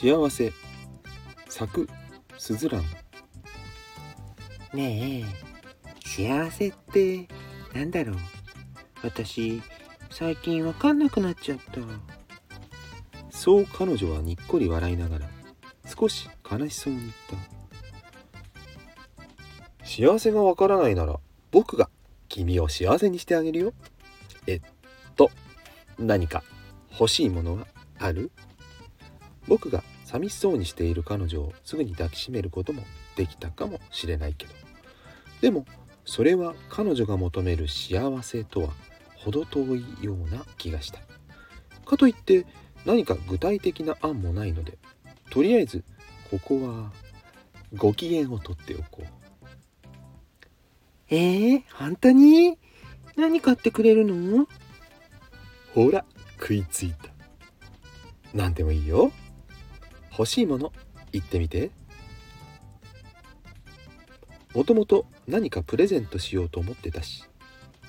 幸せ。作すずらんねえ幸せってなんだろう。私最近わかんなくなっちゃった。そう彼女はにっこり笑いながら少し悲しそうに言った。幸せがわからないなら僕が君を幸せにしてあげるよ。えっと何か欲しいものはある？僕が寂しそうにしている彼女をすぐに抱きしめることもできたかもしれないけど。でもそれは彼女が求める幸せとは程遠いような気がした。かといって何か具体的な案もないのでとりあえずここはご機嫌をとっておこう。えー、本当に？何買ってくれるの？ほら食いついた。何でもいいよ欲しいもの言ってみて。もともと何かプレゼントしようと思ってたし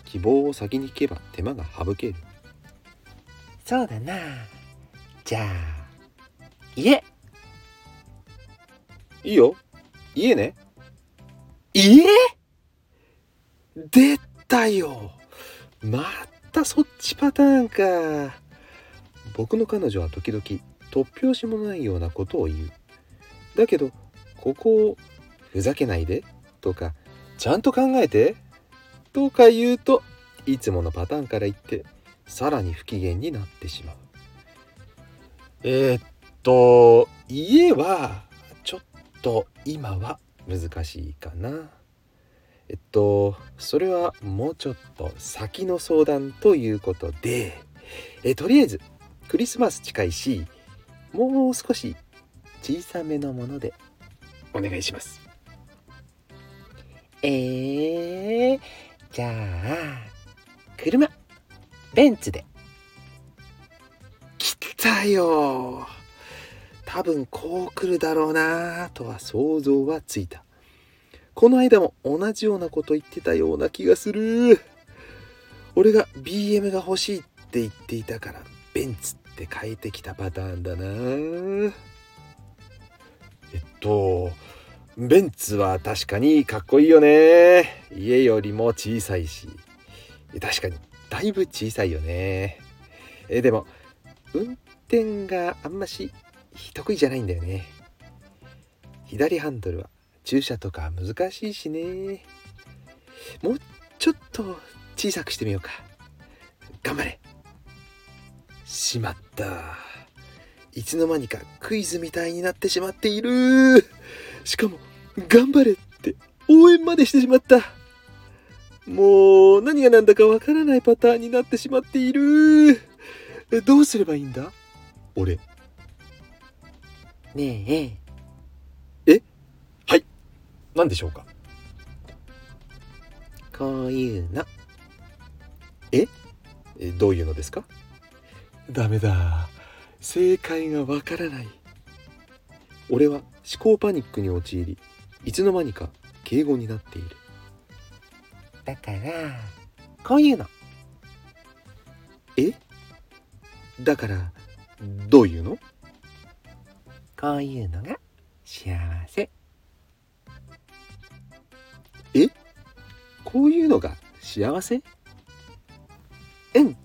希望を先に聞けば手間が省ける。そうだな。じゃあ家。いいよ。家ね。家？出たよ。またそっちパターンか。僕の彼女は時々突拍子もないようなことを言う。だけどここをふざけないでとかちゃんと考えてとか言うといつものパターンから言ってさらに不機嫌になってしまう。えー、っと家はちょっと今は難しいかな。えっとそれはもうちょっと先の相談ということでえとりあえずクリスマス近いしもう少し小さめのものでお願いします。えー、じゃあ車ベンツで。来たよ。多分こう来るだろうなとは想像はついた。この間も同じようなこと言ってたような気がする。俺が BM が欲しいって言っていたからベンツ。って変えてきたパターンだな。えっとベンツは確かにかっこいいよね。家よりも小さいし。確かにだいぶ小さいよね。えでも運転があんまし得意じゃないんだよね。左ハンドルは駐車とか難しいしね。もうちょっと小さくしてみようか。頑張れ。しまった。いつの間にかクイズみたいになってしまっている。しかも頑張れって応援までしてしまった。もう何が何だかわからないパターンになってしまっている。どうすればいいんだ？俺。ねええ？はい。何でしょうか？こういうの。えどういうのですか？ダメだ。正解がわからない。俺は思考パニックに陥りいつの間にか敬語になっている。だからこういうの。え？だからどういうの？こういうのが幸せ。え？こういうのが幸せ？うん。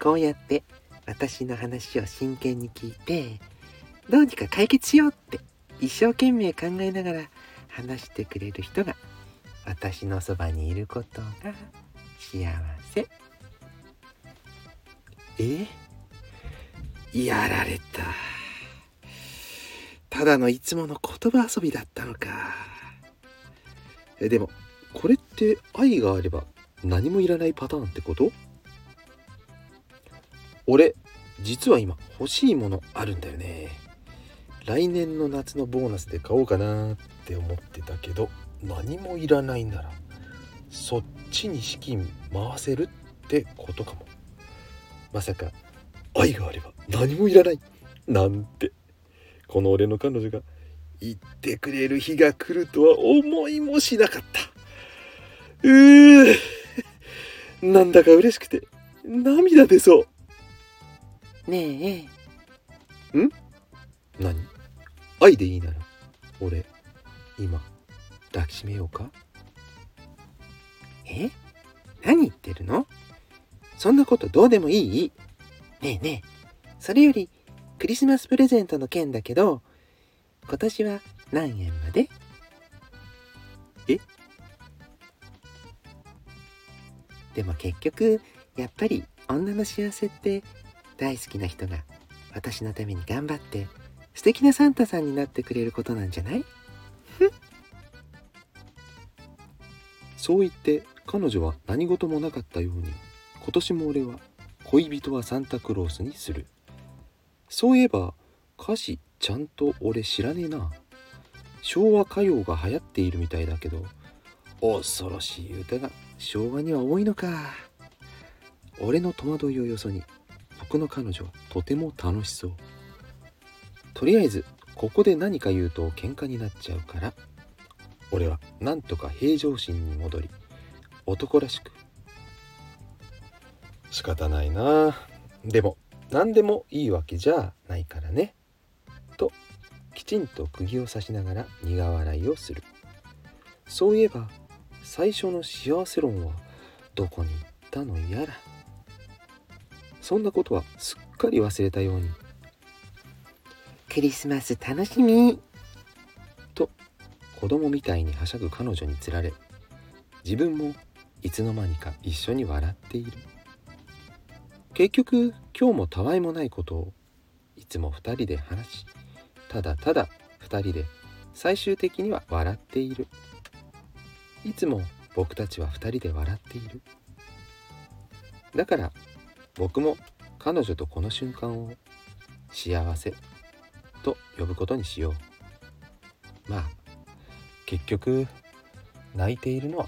こうやって私の話を真剣に聞いてどうにか解決しようって一生懸命考えながら話してくれる人が私のそばにいること。が幸せ。え？やられた。ただのいつもの言葉遊びだったのか。えでもこれって愛があれば何もいらないパターンってこと？俺実は今欲しいものあるんだよね。来年の夏のボーナスで買おうかなって思ってたけど何もいらないならそっちに資金回せるってことかも。まさか愛があれば何もいらないなんて。この俺の彼女が言ってくれる日が来るとは思いもしなかった。うー。なんだか嬉しくて涙出そう。ねえ。ん？何？愛でいいなら俺今抱きしめようか？え？何言ってるの？そんなことどうでもいい？ねえねえ。それよりクリスマスプレゼントの件だけど今年は何円まで？え？でも結局やっぱり女の幸せって大好きな人が私のために頑張って素敵なサンタさんになってくれることなんじゃない？そう言って彼女は何事もなかったように今年も俺は恋人はサンタクロースにする。そういえば歌詞ちゃんと俺知らねえな。昭和歌謡が流行っているみたいだけど恐ろしい歌が昭和には多いのか。俺の戸惑いをよそに僕の彼女はとても楽しそう。とりあえずここで何か言うと喧嘩になっちゃうから。俺はなんとか平常心に戻り男らしく。仕方ないな。でも何でもいいわけじゃないからね。ときちんと釘を刺しながら苦笑いをする。そういえば最初の幸せ論はどこに行ったのやら。そんなことはすっかり忘れたように。クリスマス楽しみ。と子供みたいにはしゃぐ彼女につられ自分もいつの間にか一緒に笑っている。結局今日もたわいもないことをいつも二人で話しただただ二人で最終的には笑っている。いつも僕たちは二人で笑っている。だから僕も彼女とこの瞬間を幸せと呼ぶことにしようまあ結局泣いているのは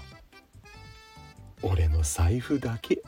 俺の財布だけ。